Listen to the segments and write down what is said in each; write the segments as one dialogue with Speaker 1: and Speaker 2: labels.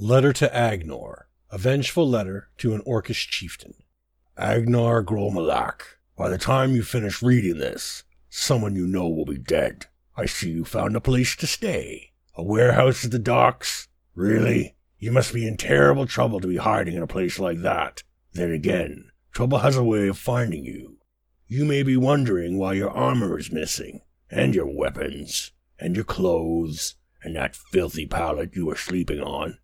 Speaker 1: Letter to Agnor. A vengeful letter to an Orcish chieftain.
Speaker 2: Agnar Gromalak, by the time you finish reading this, someone you know will be dead. I see you found a place to stay. A warehouse at the docks? Really? You must be in terrible trouble to be hiding in a place like that. Then again, trouble has a way of finding you. You may be wondering why your armor is missing, and your weapons, and your clothes, and that filthy pallet you were sleeping on.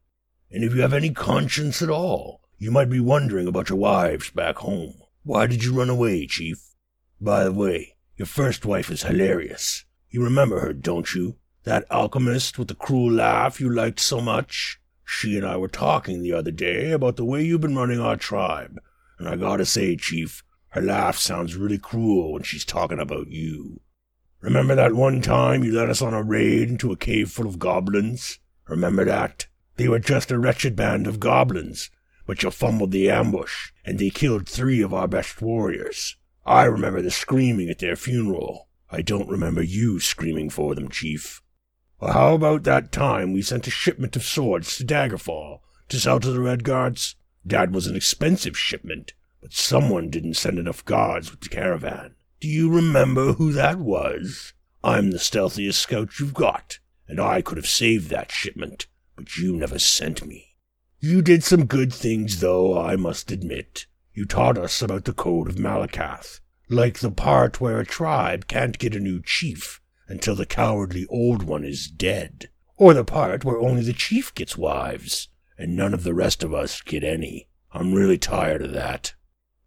Speaker 2: And if you have any conscience at all, you might be wondering about your wives back home. Why did you run away, Chief? By the way, your first wife is hilarious. You remember her, don't you? That alchemist with the cruel laugh you liked so much? She and I were talking the other day about the way you've been running our tribe, and I gotta say, Chief, her laugh sounds really cruel when she's talking about you. Remember that one time you led us on a raid into a cave full of goblins? Remember that? They were just a wretched band of goblins, but you fumbled the ambush, and they killed three of our best warriors. I remember the screaming at their funeral. I don't remember you screaming for them, Chief. Well, how about that time we sent a shipment of swords to Daggerfall to sell to the Redguards? That was an expensive shipment, but someone didn't send enough guards with the caravan. Do you remember who that was? I'm the stealthiest scout you've got, and I could have saved that shipment but you never sent me. You did some good things, though, I must admit. You taught us about the Code of Malacath, like the part where a tribe can't get a new chief until the cowardly old one is dead, or the part where only the chief gets wives, and none of the rest of us get any. I'm really tired of that.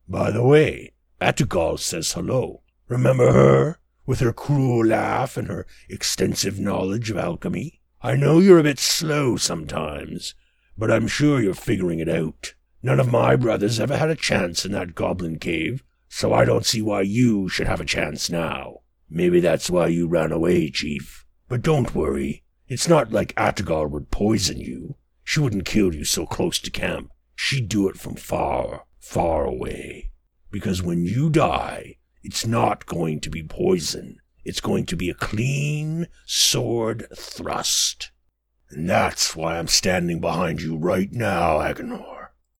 Speaker 2: By the way, Atugal says hello. Remember her, with her cruel laugh and her extensive knowledge of alchemy? I know you're a bit slow sometimes, but I'm sure you're figuring it out. None of my brothers ever had a chance in that goblin cave, so I don't see why you should have a chance now. Maybe that's why you ran away, Chief. But don't worry. It's not like Atagal would poison you. She wouldn't kill you so close to camp. She'd do it from far, far away. Because when you die, it's not going to be poison. It's going to be a clean sword thrust. And that's why I'm standing behind you right now, Agnor.